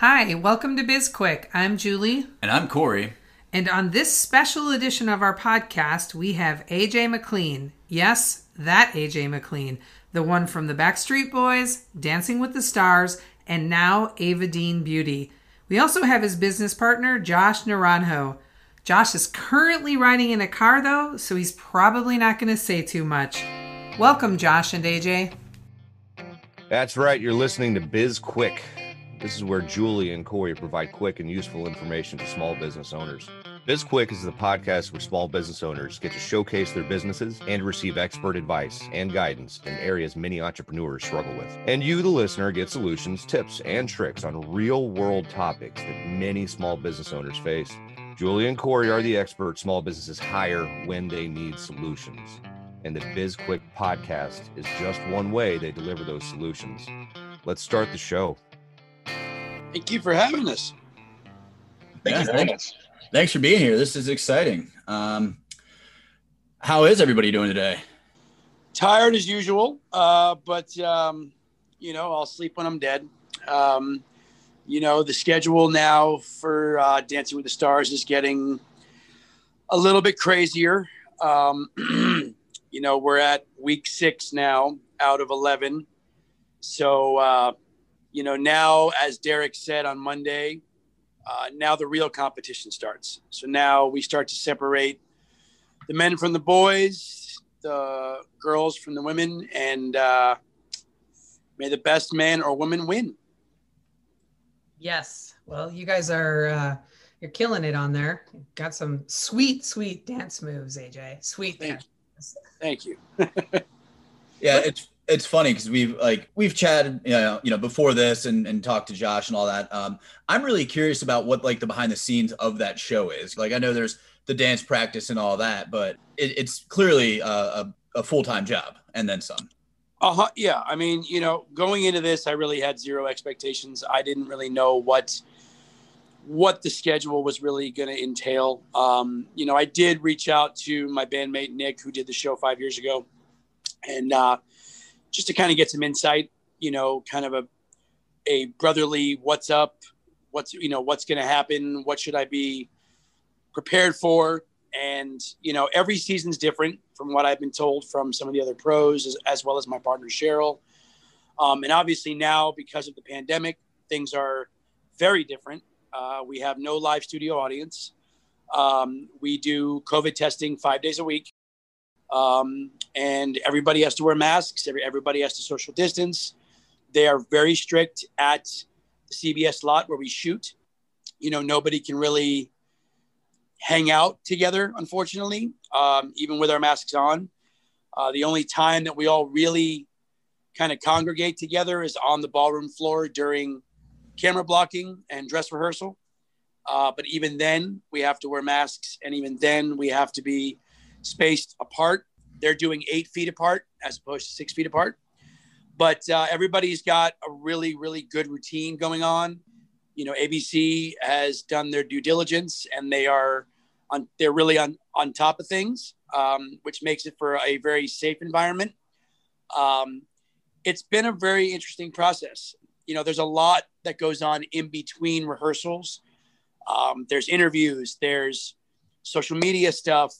Hi, welcome to BizQuick. I'm Julie. And I'm Corey. And on this special edition of our podcast, we have AJ McLean. Yes, that AJ McLean, the one from the Backstreet Boys, Dancing with the Stars, and now Ava Dean Beauty. We also have his business partner, Josh Naranjo. Josh is currently riding in a car though, so he's probably not going to say too much. Welcome, Josh and AJ. That's right. You're listening to Biz Quick. This is where Julie and Corey provide quick and useful information to small business owners. BizQuick is the podcast where small business owners get to showcase their businesses and receive expert advice and guidance in areas many entrepreneurs struggle with. And you, the listener, get solutions, tips, and tricks on real world topics that many small business owners face. Julie and Corey are the experts small businesses hire when they need solutions. And the BizQuick podcast is just one way they deliver those solutions. Let's start the show. Thank you for having us. Thank yeah, you thanks. thanks for being here. This is exciting. Um, how is everybody doing today? Tired as usual, uh, but um, you know I'll sleep when I'm dead. Um, you know the schedule now for uh, Dancing with the Stars is getting a little bit crazier. Um, you know we're at week six now out of eleven, so uh, you know, now, as Derek said on Monday, uh, now the real competition starts. So now we start to separate the men from the boys, the girls from the women, and uh, may the best man or woman win. Yes. Well, you guys are uh, you're killing it on there. Got some sweet, sweet dance moves, AJ. Sweet. Thank you. Thank you. yeah, it's it's funny because we've like we've chatted you know, you know before this and, and talked to josh and all that. Um, i'm really curious about what like the behind the scenes of that show is. Like i know there's the dance practice and all that but it, it's clearly a, a, a, full-time job and then some. Uh-huh yeah. I mean you know going into this i really had zero expectations. I didn't really know what what the schedule was really going to entail. Um, you know i did reach out to my bandmate nick who did the show five years ago. And uh, just to kind of get some insight, you know, kind of a a brotherly what's up, what's you know what's going to happen, what should I be prepared for, and you know every season's different from what I've been told from some of the other pros as, as well as my partner Cheryl, um, and obviously now because of the pandemic, things are very different. Uh, we have no live studio audience. Um, we do COVID testing five days a week. Um, and everybody has to wear masks. Every, everybody has to social distance. They are very strict at the CBS lot where we shoot. You know, nobody can really hang out together, unfortunately, um, even with our masks on. Uh, the only time that we all really kind of congregate together is on the ballroom floor during camera blocking and dress rehearsal. Uh, but even then, we have to wear masks, and even then, we have to be spaced apart. They're doing eight feet apart as opposed to six feet apart. But uh, everybody's got a really, really good routine going on. You know, ABC has done their due diligence and they are on, they're really on, on top of things, um, which makes it for a very safe environment. Um, it's been a very interesting process. You know, there's a lot that goes on in between rehearsals. Um, there's interviews, there's social media stuff,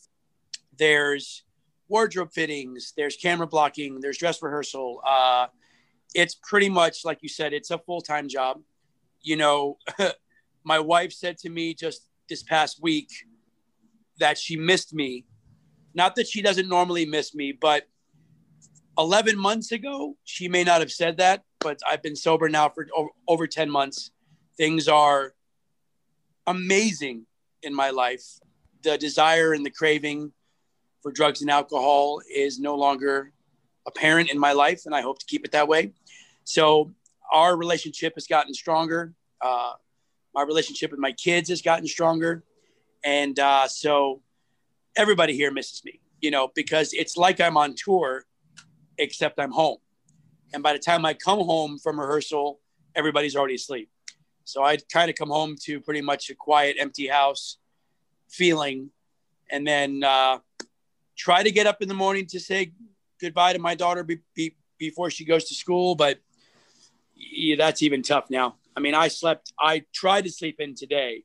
there's wardrobe fittings, there's camera blocking, there's dress rehearsal. Uh, it's pretty much like you said, it's a full time job. You know, my wife said to me just this past week that she missed me. Not that she doesn't normally miss me, but 11 months ago, she may not have said that, but I've been sober now for over, over 10 months. Things are amazing in my life. The desire and the craving for drugs and alcohol is no longer apparent in my life, and I hope to keep it that way. So our relationship has gotten stronger. Uh, my relationship with my kids has gotten stronger, and uh, so everybody here misses me, you know, because it's like I'm on tour, except I'm home. And by the time I come home from rehearsal, everybody's already asleep. So I kind of come home to pretty much a quiet, empty house feeling. And then uh, try to get up in the morning to say goodbye to my daughter be, be, before she goes to school, but yeah, that's even tough now. I mean, I slept. I tried to sleep in today,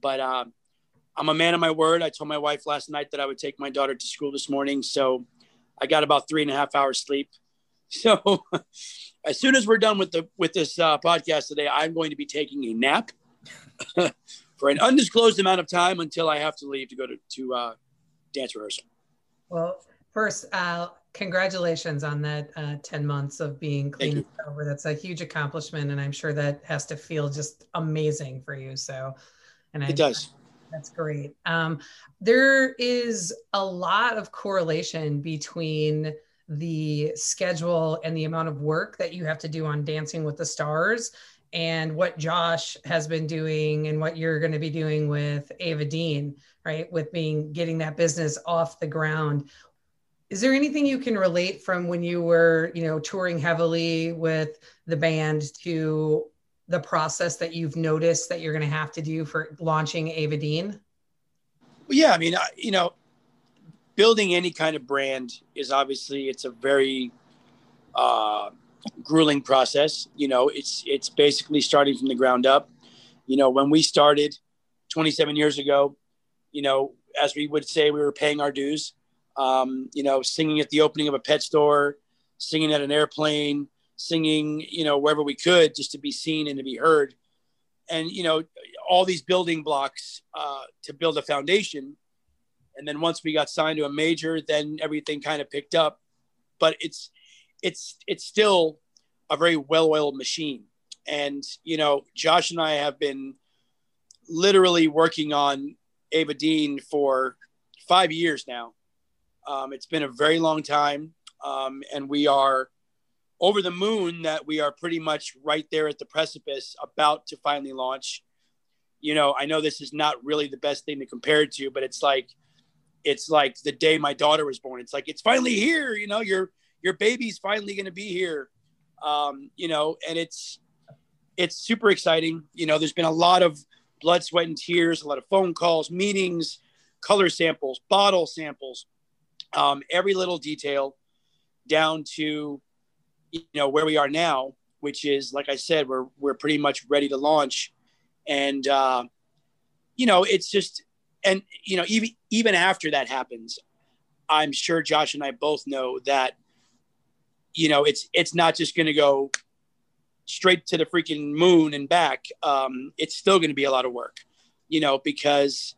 but um, I'm a man of my word. I told my wife last night that I would take my daughter to school this morning, so I got about three and a half hours sleep. So as soon as we're done with the with this uh, podcast today, I'm going to be taking a nap for an undisclosed amount of time until I have to leave to go to to uh, dance rehearsal. Well, first, uh, congratulations on that uh, 10 months of being clean over. That's a huge accomplishment, and I'm sure that has to feel just amazing for you. So, and I, it does. That's great. Um, there is a lot of correlation between the schedule and the amount of work that you have to do on Dancing with the Stars and what Josh has been doing and what you're going to be doing with Ava Dean, right? With being getting that business off the ground. Is there anything you can relate from when you were, you know, touring heavily with the band to the process that you've noticed that you're going to have to do for launching Ava Dean? Yeah, I mean, you know, building any kind of brand is obviously it's a very uh, grueling process. You know, it's it's basically starting from the ground up. You know, when we started 27 years ago, you know, as we would say, we were paying our dues. Um, you know, singing at the opening of a pet store, singing at an airplane, singing, you know, wherever we could, just to be seen and to be heard. And you know, all these building blocks uh, to build a foundation and then once we got signed to a major then everything kind of picked up but it's it's it's still a very well-oiled machine and you know josh and i have been literally working on ava dean for five years now um, it's been a very long time um, and we are over the moon that we are pretty much right there at the precipice about to finally launch you know i know this is not really the best thing to compare it to but it's like it's like the day my daughter was born. It's like it's finally here. You know, your your baby's finally going to be here. Um, you know, and it's it's super exciting. You know, there's been a lot of blood, sweat, and tears, a lot of phone calls, meetings, color samples, bottle samples, um, every little detail, down to you know where we are now, which is like I said, we're we're pretty much ready to launch, and uh, you know, it's just and you know even even after that happens i'm sure josh and i both know that you know it's it's not just going to go straight to the freaking moon and back um, it's still going to be a lot of work you know because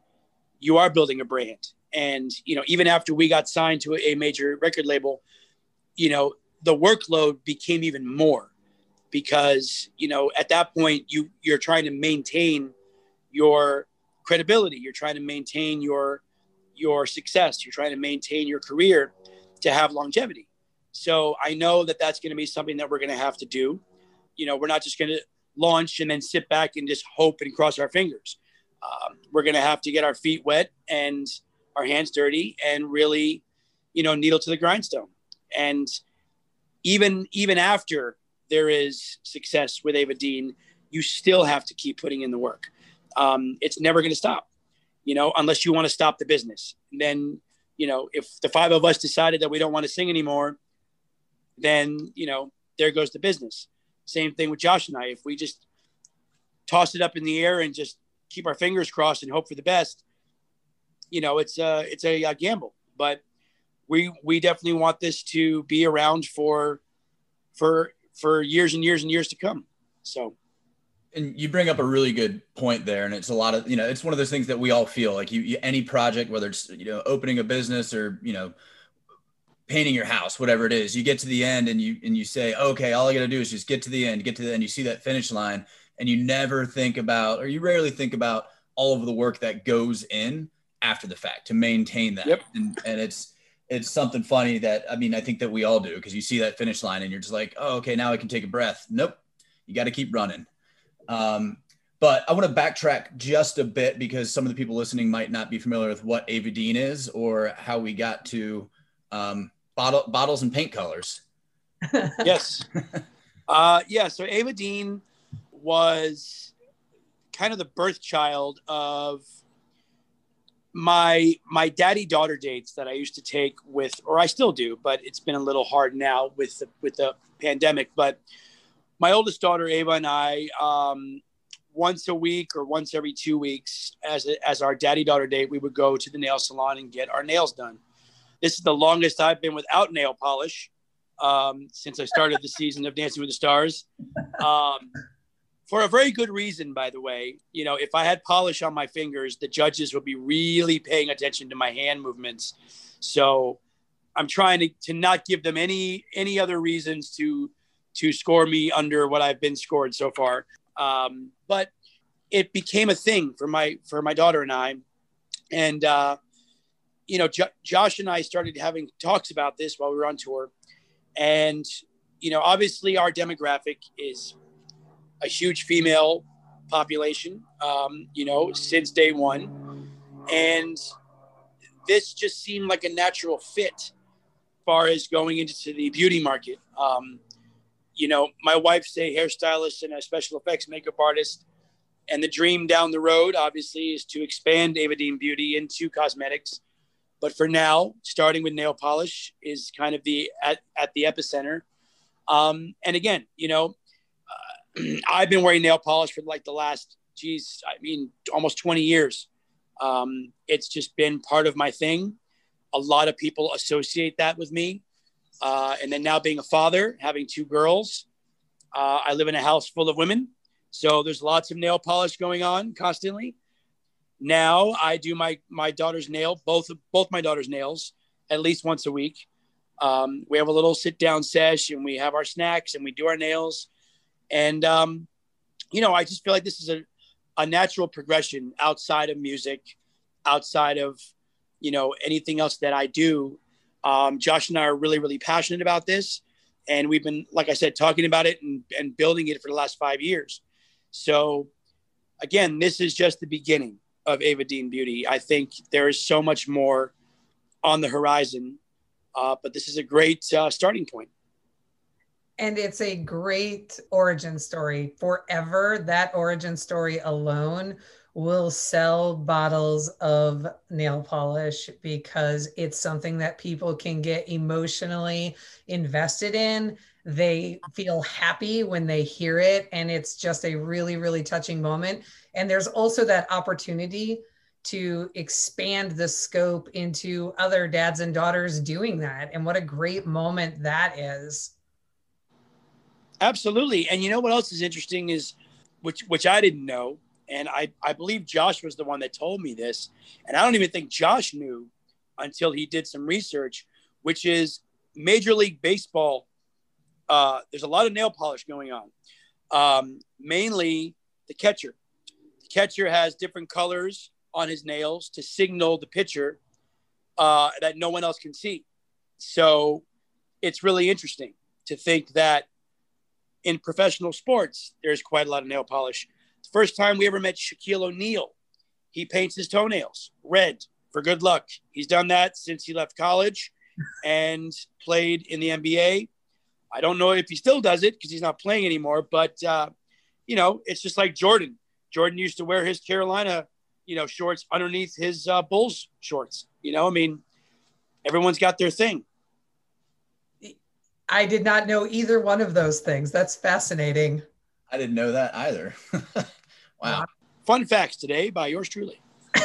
you are building a brand and you know even after we got signed to a major record label you know the workload became even more because you know at that point you you're trying to maintain your credibility. You're trying to maintain your your success. You're trying to maintain your career to have longevity. So I know that that's going to be something that we're going to have to do. You know, we're not just going to launch and then sit back and just hope and cross our fingers. Um, we're going to have to get our feet wet and our hands dirty and really, you know, needle to the grindstone. And even even after there is success with Ava Dean, you still have to keep putting in the work um, it's never going to stop, you know, unless you want to stop the business. And then, you know, if the five of us decided that we don't want to sing anymore, then, you know, there goes the business. Same thing with Josh and I. If we just toss it up in the air and just keep our fingers crossed and hope for the best, you know, it's a, it's a, a gamble, but we, we definitely want this to be around for, for, for years and years and years to come. So, and you bring up a really good point there and it's a lot of you know it's one of those things that we all feel like you, you, any project whether it's you know opening a business or you know painting your house whatever it is. You get to the end and you and you say okay all i got to do is just get to the end get to the end. You see that finish line and you never think about or you rarely think about all of the work that goes in after the fact to maintain that. Yep. and, and it's it's something funny that i mean i think that we all do because you see that finish line and you're just like oh okay now i can take a breath. Nope. You got to keep running. Um, but I want to backtrack just a bit because some of the people listening might not be familiar with what Ava Dean is or how we got to um, bottle, bottles and paint colors. yes. Uh, yeah. So Ava Dean was kind of the birth child of my my daddy daughter dates that I used to take with, or I still do, but it's been a little hard now with the with the pandemic. But my oldest daughter Ava and I, um, once a week or once every two weeks, as a, as our daddy daughter date, we would go to the nail salon and get our nails done. This is the longest I've been without nail polish um, since I started the season of Dancing with the Stars. Um, for a very good reason, by the way. You know, if I had polish on my fingers, the judges would be really paying attention to my hand movements. So I'm trying to, to not give them any any other reasons to to score me under what I've been scored so far. Um, but it became a thing for my for my daughter and I, and uh, you know, Josh and I started having talks about this while we were on tour, and you know, obviously our demographic is a huge female population, um, you know, since day one, and this just seemed like a natural fit, far as going into the beauty market. Um, you know, my wife's a hairstylist and a special effects makeup artist. And the dream down the road, obviously, is to expand Ava Dean Beauty into cosmetics. But for now, starting with nail polish is kind of the at, at the epicenter. Um, and again, you know, uh, I've been wearing nail polish for like the last, geez, I mean, almost 20 years. Um, it's just been part of my thing. A lot of people associate that with me. Uh, and then now being a father, having two girls, uh, I live in a house full of women. So there's lots of nail polish going on constantly. Now I do my my daughter's nail, both both my daughter's nails, at least once a week. Um, we have a little sit down sesh and we have our snacks and we do our nails. And um, you know, I just feel like this is a, a natural progression outside of music, outside of you know anything else that I do um, Josh and I are really, really passionate about this. And we've been, like I said, talking about it and, and building it for the last five years. So, again, this is just the beginning of Ava Dean Beauty. I think there is so much more on the horizon, uh, but this is a great uh, starting point. And it's a great origin story. Forever, that origin story alone will sell bottles of nail polish because it's something that people can get emotionally invested in. They feel happy when they hear it, and it's just a really, really touching moment. And there's also that opportunity to expand the scope into other dads and daughters doing that. And what a great moment that is. Absolutely. And you know what else is interesting is which which I didn't know and I, I believe Josh was the one that told me this. And I don't even think Josh knew until he did some research, which is Major League Baseball. Uh, there's a lot of nail polish going on, um, mainly the catcher. The catcher has different colors on his nails to signal the pitcher uh, that no one else can see. So it's really interesting to think that in professional sports, there's quite a lot of nail polish First time we ever met Shaquille O'Neal, he paints his toenails red for good luck. He's done that since he left college and played in the NBA. I don't know if he still does it because he's not playing anymore, but uh, you know, it's just like Jordan. Jordan used to wear his Carolina, you know, shorts underneath his uh, Bulls shorts. You know, I mean, everyone's got their thing. I did not know either one of those things. That's fascinating. I didn't know that either. wow. Uh-huh. Fun facts today by yours truly.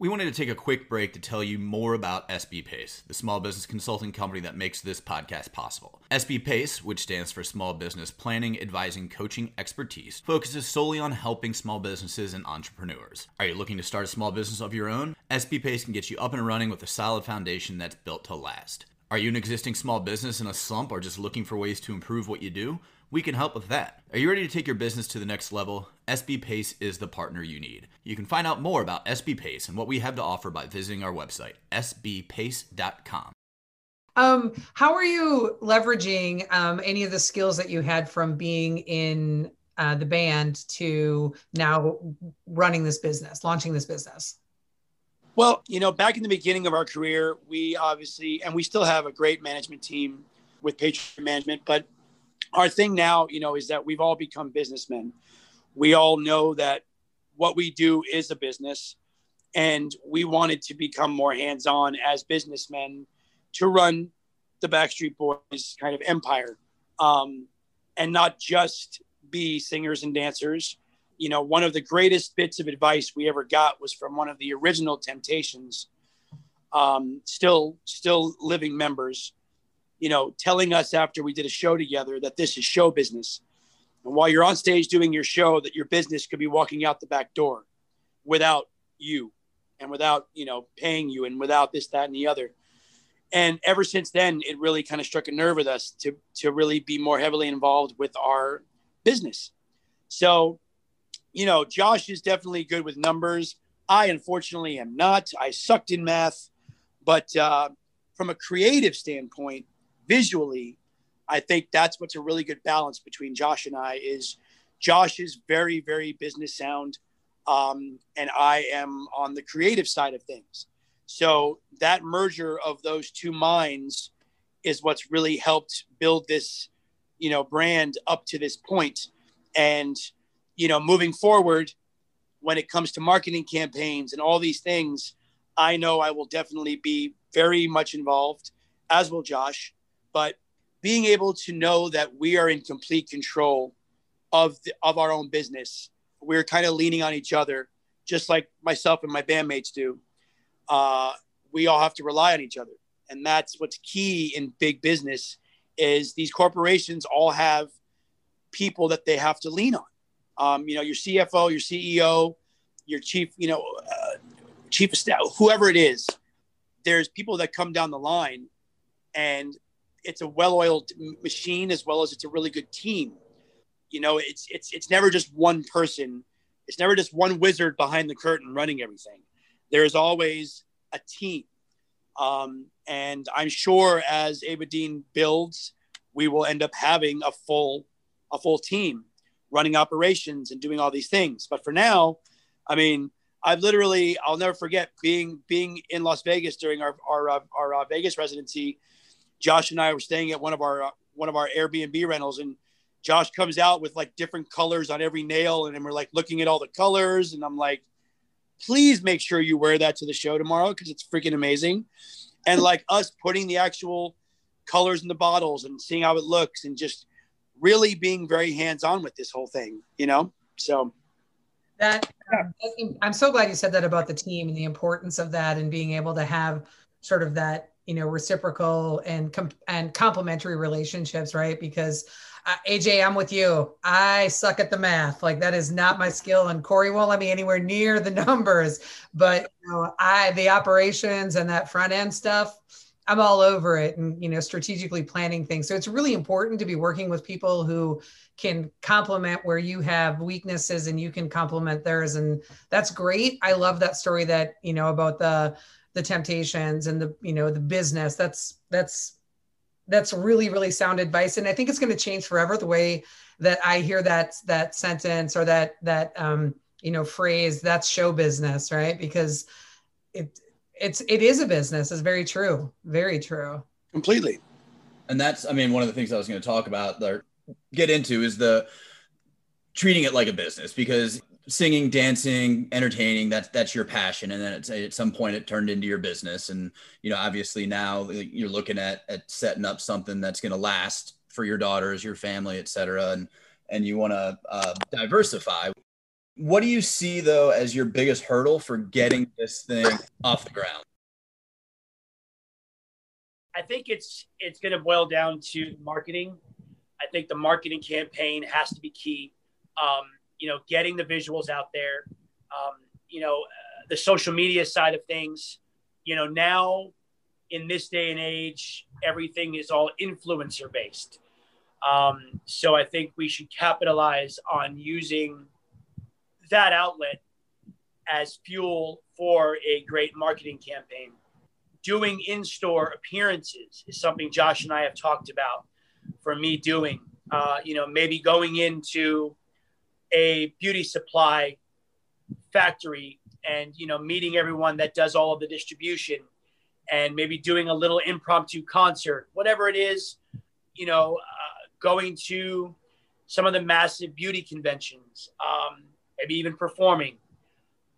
we wanted to take a quick break to tell you more about SB Pace, the small business consulting company that makes this podcast possible. SB Pace, which stands for Small Business Planning, Advising, Coaching, Expertise, focuses solely on helping small businesses and entrepreneurs. Are you looking to start a small business of your own? SB Pace can get you up and running with a solid foundation that's built to last. Are you an existing small business in a slump or just looking for ways to improve what you do? We can help with that. Are you ready to take your business to the next level? SB Pace is the partner you need. You can find out more about SB Pace and what we have to offer by visiting our website, sbpace.com. Um, how are you leveraging um, any of the skills that you had from being in uh, the band to now running this business, launching this business? Well, you know, back in the beginning of our career, we obviously, and we still have a great management team with Patriot Management, but our thing now, you know, is that we've all become businessmen. We all know that what we do is a business, and we wanted to become more hands on as businessmen to run the Backstreet Boys kind of empire, um, and not just be singers and dancers. You know, one of the greatest bits of advice we ever got was from one of the original Temptations, um, still still living members. You know, telling us after we did a show together that this is show business, and while you're on stage doing your show, that your business could be walking out the back door without you, and without you know paying you, and without this, that, and the other and ever since then it really kind of struck a nerve with us to to really be more heavily involved with our business so you know josh is definitely good with numbers. I unfortunately am not. I sucked in math. But uh, from a creative standpoint visually i think that's what's a really good balance between josh and i is josh is very very business sound um, and i am on the creative side of things. So that merger of those two minds is what's really helped build this, you know, brand up to this point. And, you know, moving forward, when it comes to marketing campaigns and all these things, I know I will definitely be very much involved, as will Josh. But being able to know that we are in complete control of the, of our own business, we're kind of leaning on each other, just like myself and my bandmates do uh, we all have to rely on each other. And that's what's key in big business is these corporations all have people that they have to lean on. Um, you know, your CFO, your CEO, your chief, you know, uh, chief of staff, whoever it is, there's people that come down the line and it's a well-oiled machine as well as it's a really good team. You know, it's, it's, it's never just one person. It's never just one wizard behind the curtain running everything there's always a team. Um, and I'm sure as Ava Dean builds, we will end up having a full a full team running operations and doing all these things. But for now, I mean, I've literally I'll never forget being being in Las Vegas during our our, uh, our uh, Vegas residency. Josh and I were staying at one of our uh, one of our Airbnb rentals, and Josh comes out with like different colors on every nail, and we're like looking at all the colors, and I'm like, please make sure you wear that to the show tomorrow because it's freaking amazing. And like us putting the actual colors in the bottles and seeing how it looks and just really being very hands on with this whole thing, you know? So that um, I'm so glad you said that about the team and the importance of that and being able to have sort of that, you know, reciprocal and com- and complementary relationships, right? Because uh, AJ, I'm with you. I suck at the math. Like that is not my skill, and Corey won't let me anywhere near the numbers. But you know, I the operations and that front end stuff, I'm all over it, and you know, strategically planning things. So it's really important to be working with people who can complement where you have weaknesses, and you can complement theirs, and that's great. I love that story that you know about the the temptations and the you know the business. That's that's that's really really sound advice and i think it's going to change forever the way that i hear that that sentence or that that um you know phrase that's show business right because it it's it is a business is very true very true completely and that's i mean one of the things i was going to talk about or get into is the treating it like a business because singing, dancing, entertaining, that's that's your passion. And then at, at some point it turned into your business. And, you know, obviously now you're looking at, at setting up something that's going to last for your daughters, your family, et cetera. And, and you want to uh, diversify. What do you see though as your biggest hurdle for getting this thing off the ground? I think it's it's going to boil down to marketing. I think the marketing campaign has to be key. Um, you know, getting the visuals out there, um, you know, uh, the social media side of things. You know, now in this day and age, everything is all influencer based. Um, so I think we should capitalize on using that outlet as fuel for a great marketing campaign. Doing in store appearances is something Josh and I have talked about for me doing. Uh, you know, maybe going into a beauty supply factory and you know meeting everyone that does all of the distribution and maybe doing a little impromptu concert whatever it is you know uh, going to some of the massive beauty conventions um, maybe even performing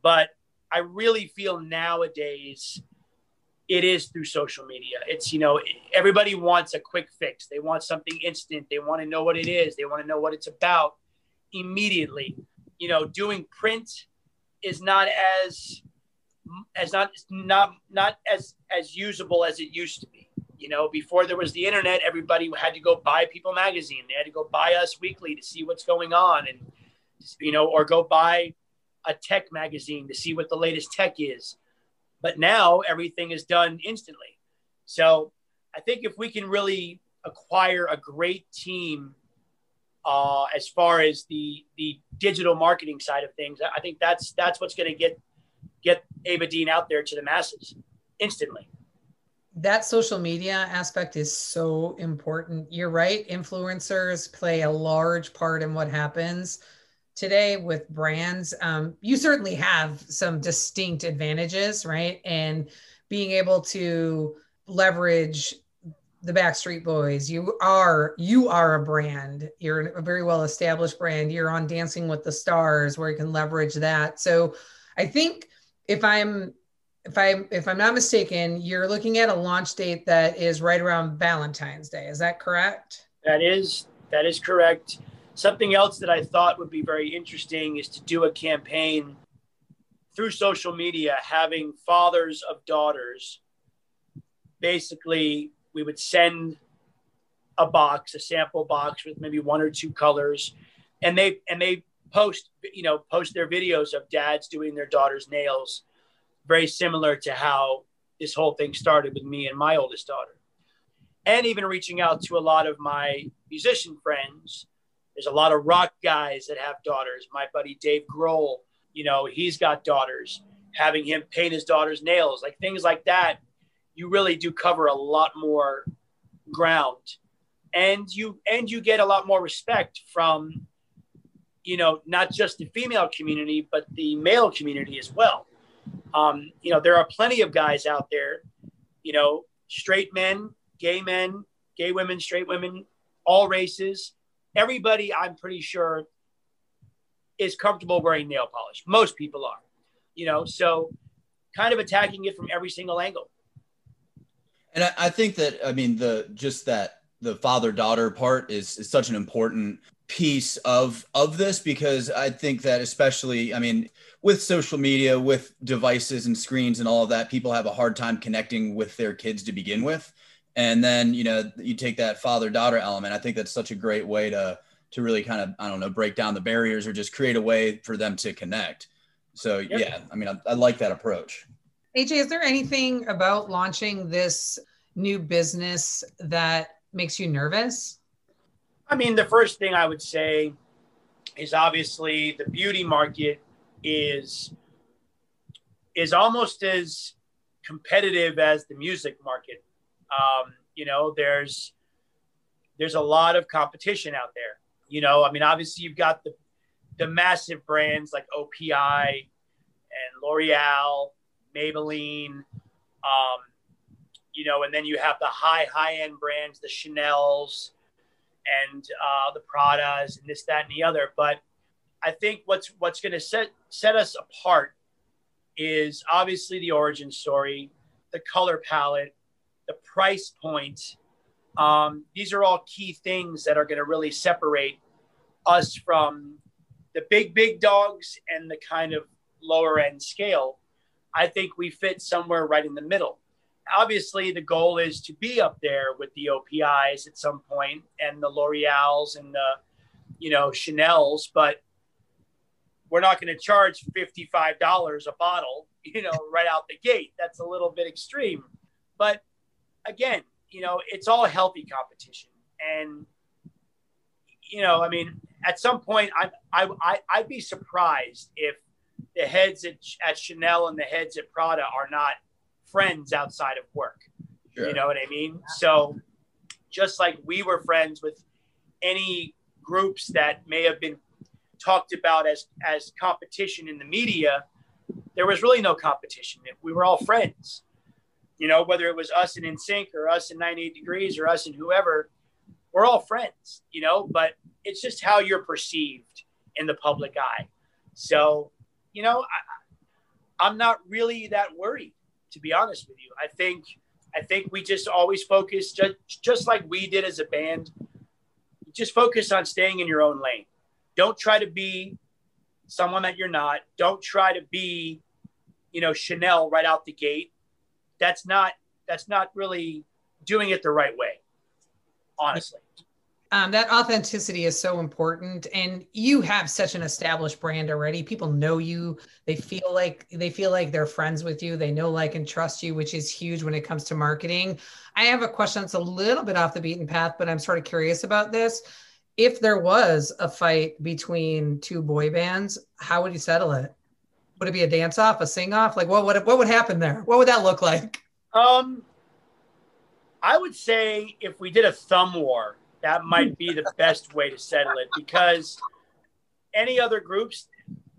but i really feel nowadays it is through social media. It's, you know, everybody wants a quick fix. They want something instant. They want to know what it is. They want to know what it's about immediately. You know, doing print is not as as not not not as as usable as it used to be. You know, before there was the internet, everybody had to go buy People magazine. They had to go buy Us Weekly to see what's going on, and you know, or go buy a tech magazine to see what the latest tech is. But now everything is done instantly. So I think if we can really acquire a great team uh, as far as the the digital marketing side of things, I think that's that's what's going to get get Ava Dean out there to the masses instantly. That social media aspect is so important. You're right. Influencers play a large part in what happens today with brands. Um, you certainly have some distinct advantages, right? And being able to leverage the Backstreet Boys. You are you are a brand. You're a very well established brand. You're on Dancing with the Stars, where you can leverage that. So, I think if I'm if I'm if I'm not mistaken, you're looking at a launch date that is right around Valentine's Day. Is that correct? That is that is correct. Something else that I thought would be very interesting is to do a campaign through social media, having fathers of daughters. Basically, we would send a box, a sample box with maybe one or two colors, and they and they post you know post their videos of dads doing their daughter's nails very similar to how this whole thing started with me and my oldest daughter and even reaching out to a lot of my musician friends there's a lot of rock guys that have daughters my buddy dave grohl you know he's got daughters having him paint his daughter's nails like things like that you really do cover a lot more ground and you and you get a lot more respect from you know, not just the female community, but the male community as well. Um, you know, there are plenty of guys out there, you know, straight men, gay men, gay women, straight women, all races. Everybody, I'm pretty sure, is comfortable wearing nail polish. Most people are, you know, so kind of attacking it from every single angle. And I, I think that, I mean, the just that the father daughter part is, is such an important piece of of this because I think that especially I mean with social media with devices and screens and all of that people have a hard time connecting with their kids to begin with and then you know you take that father daughter element I think that's such a great way to to really kind of I don't know break down the barriers or just create a way for them to connect so yep. yeah I mean I, I like that approach AJ is there anything about launching this new business that makes you nervous I mean, the first thing I would say is obviously the beauty market is is almost as competitive as the music market. Um, you know, there's there's a lot of competition out there. You know, I mean, obviously you've got the the massive brands like OPI and L'Oreal, Maybelline, um, you know, and then you have the high high end brands, the Chanel's, and uh, the Pradas and this, that, and the other. But I think what's what's going to set set us apart is obviously the origin story, the color palette, the price point. Um, these are all key things that are going to really separate us from the big big dogs and the kind of lower end scale. I think we fit somewhere right in the middle obviously the goal is to be up there with the OPIs at some point and the L'Oreals and the, you know, Chanel's, but we're not going to charge $55 a bottle, you know, right out the gate. That's a little bit extreme. But again, you know, it's all healthy competition. And, you know, I mean, at some point, I, I, I, I'd be surprised if the heads at, at Chanel and the heads at Prada are not – friends outside of work. Sure. You know what I mean? So just like we were friends with any groups that may have been talked about as as competition in the media, there was really no competition. We were all friends. You know, whether it was us and NSYNC or us and 98 Degrees or us and whoever, we're all friends, you know, but it's just how you're perceived in the public eye. So, you know, I, I'm not really that worried To be honest with you, I think I think we just always focus just just like we did as a band. Just focus on staying in your own lane. Don't try to be someone that you're not. Don't try to be, you know, Chanel right out the gate. That's not that's not really doing it the right way. Honestly. Um, that authenticity is so important and you have such an established brand already. People know you. They feel like they feel like they're friends with you. They know like and trust you which is huge when it comes to marketing. I have a question that's a little bit off the beaten path but i'm sort of curious about this. If there was a fight between two boy bands how would you settle it would it be a dance off a sing off like what would what would happen there what would that look like um i would say if we did a thumb war that might be the best way to settle it because any other groups,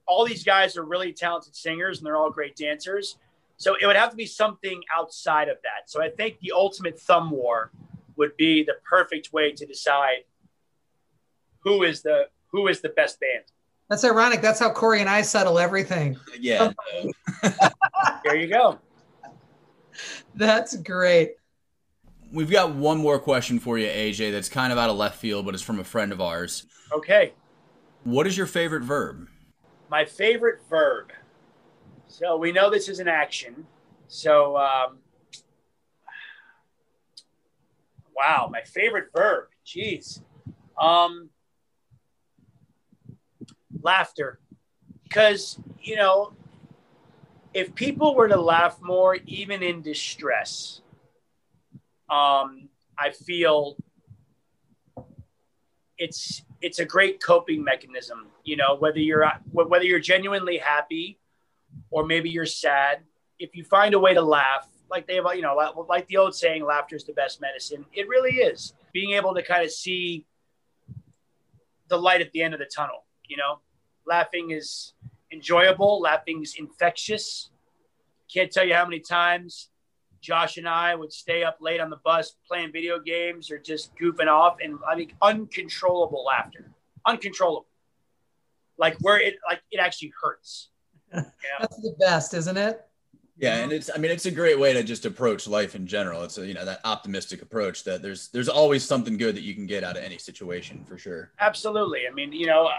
all these guys are really talented singers and they're all great dancers. So it would have to be something outside of that. So I think the ultimate thumb war would be the perfect way to decide who is the who is the best band. That's ironic. That's how Corey and I settle everything. Yeah. there you go. That's great. We've got one more question for you, AJ, that's kind of out of left field, but it's from a friend of ours. Okay. What is your favorite verb? My favorite verb. So we know this is an action. So, um, wow, my favorite verb. Jeez. Um, laughter. Because, you know, if people were to laugh more, even in distress, um, I feel it's it's a great coping mechanism. You know, whether you're whether you're genuinely happy or maybe you're sad, if you find a way to laugh, like they have, you know, like the old saying, "Laughter is the best medicine." It really is. Being able to kind of see the light at the end of the tunnel. You know, laughing is enjoyable. Laughing is infectious. Can't tell you how many times Josh and I would stay up late on the bus playing video games or just goofing off, and I mean uncontrollable laughter, uncontrollable, like where it like it actually hurts. Yeah. That's the best, isn't it? Yeah, and it's I mean it's a great way to just approach life in general. It's a, you know that optimistic approach that there's there's always something good that you can get out of any situation for sure. Absolutely. I mean, you know,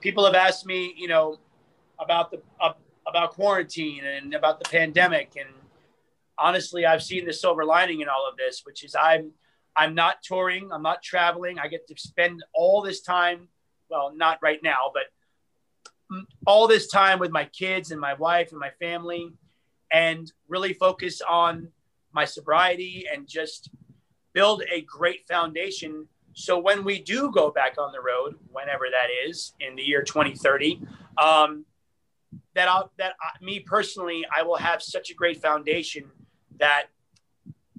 people have asked me, you know, about the uh, about quarantine and about the pandemic and honestly, I've seen the silver lining in all of this, which is I'm I'm not touring, I'm not traveling. I get to spend all this time, well, not right now, but all this time with my kids and my wife and my family and really focus on my sobriety and just build a great foundation so when we do go back on the road whenever that is in the year 2030 um, that I'll, that I, me personally I will have such a great foundation that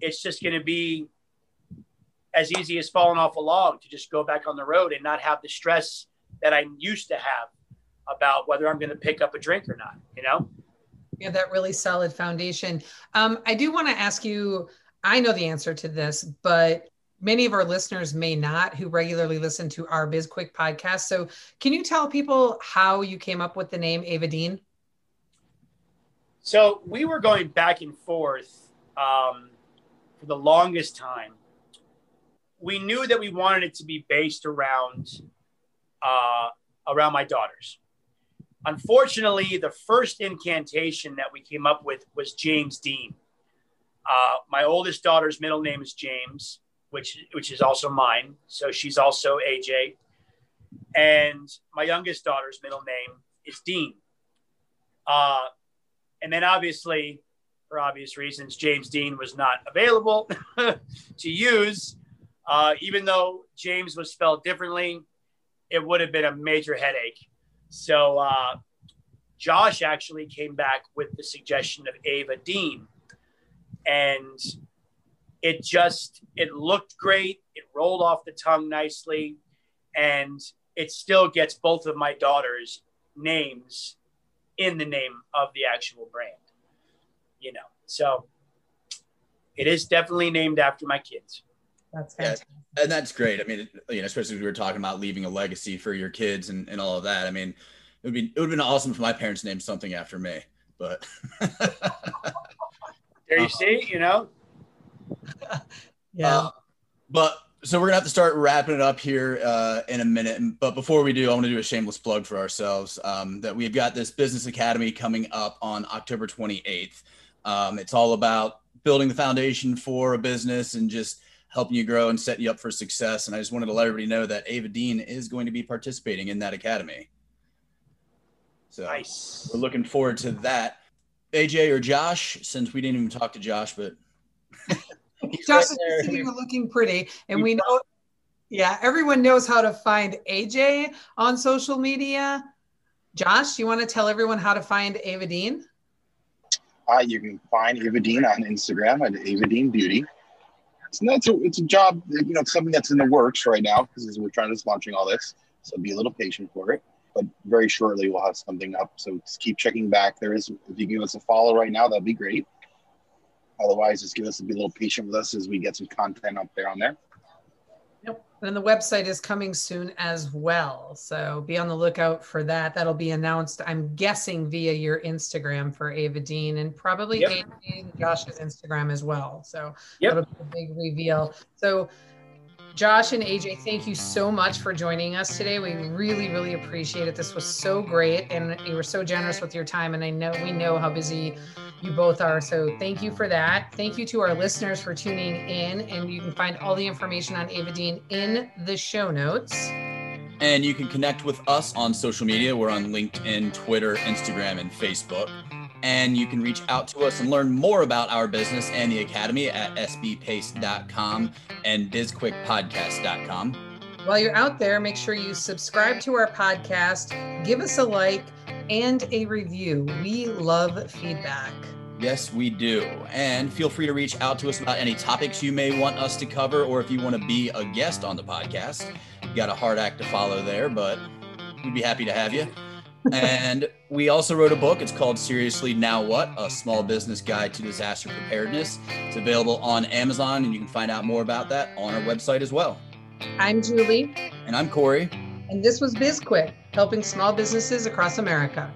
it's just going to be as easy as falling off a log to just go back on the road and not have the stress that I used to have about whether I'm going to pick up a drink or not, you know? Yeah, that really solid foundation. Um, I do want to ask you, I know the answer to this, but many of our listeners may not who regularly listen to our Biz Quick podcast. So can you tell people how you came up with the name Ava Dean? So we were going back and forth um, for the longest time. We knew that we wanted it to be based around uh, around my daughters. Unfortunately, the first incantation that we came up with was James Dean. Uh, my oldest daughter's middle name is James, which which is also mine. So she's also AJ. And my youngest daughter's middle name is Dean. Uh, and then obviously for obvious reasons, James Dean was not available to use. Uh, even though James was spelled differently, it would have been a major headache. So uh, Josh actually came back with the suggestion of Ava Dean, and it just it looked great. It rolled off the tongue nicely, and it still gets both of my daughters' names in the name of the actual brand you know. So it is definitely named after my kids. That's fantastic. Yeah, and that's great. I mean, you know, especially as we were talking about leaving a legacy for your kids and, and all of that. I mean, it would be it would have been awesome for my parents named something after me, but There you see, you know. yeah. Uh, but so we're gonna have to start wrapping it up here uh, in a minute. But before we do, I want to do a shameless plug for ourselves um, that we've got this business academy coming up on October 28th. Um, it's all about building the foundation for a business and just helping you grow and setting you up for success. And I just wanted to let everybody know that Ava Dean is going to be participating in that academy. So Nice. we're looking forward to that. AJ or Josh, since we didn't even talk to Josh, but Josh right is there. sitting here looking pretty, and we know, yeah, everyone knows how to find AJ on social media. Josh, you want to tell everyone how to find Ava Dean? Uh, you can find Ava Dean on Instagram at Ava Dean Beauty. So that's a, it's a job, you know, it's something that's in the works right now because we're trying to launching all this. So be a little patient for it. But very shortly we'll have something up. So just keep checking back. There is, if you give us a follow right now, that'd be great. Otherwise, just give us be a little patient with us as we get some content up there on there. Yep. And the website is coming soon as well. So be on the lookout for that. That'll be announced, I'm guessing, via your Instagram for Ava Dean and probably Yep. Josh's Instagram as well. So Yep. that'll be a big reveal. So Josh and AJ, thank you so much for joining us today. We really, really appreciate it. This was so great, and you were so generous with your time. And I know we know how busy you both are. So thank you for that. Thank you to our listeners for tuning in. And you can find all the information on Ava Dean in the show notes. And you can connect with us on social media. We're on LinkedIn, Twitter, Instagram, and Facebook. And you can reach out to us and learn more about our business and the academy at sbpace.com and bizquickpodcast.com. While you're out there, make sure you subscribe to our podcast, give us a like and a review. We love feedback. Yes, we do. And feel free to reach out to us about any topics you may want us to cover, or if you want to be a guest on the podcast. You got a hard act to follow there, but we'd be happy to have you. and we also wrote a book. It's called Seriously Now What? A Small Business Guide to Disaster Preparedness. It's available on Amazon, and you can find out more about that on our website as well. I'm Julie, And I'm Corey. And this was BizQuick, helping small businesses across America.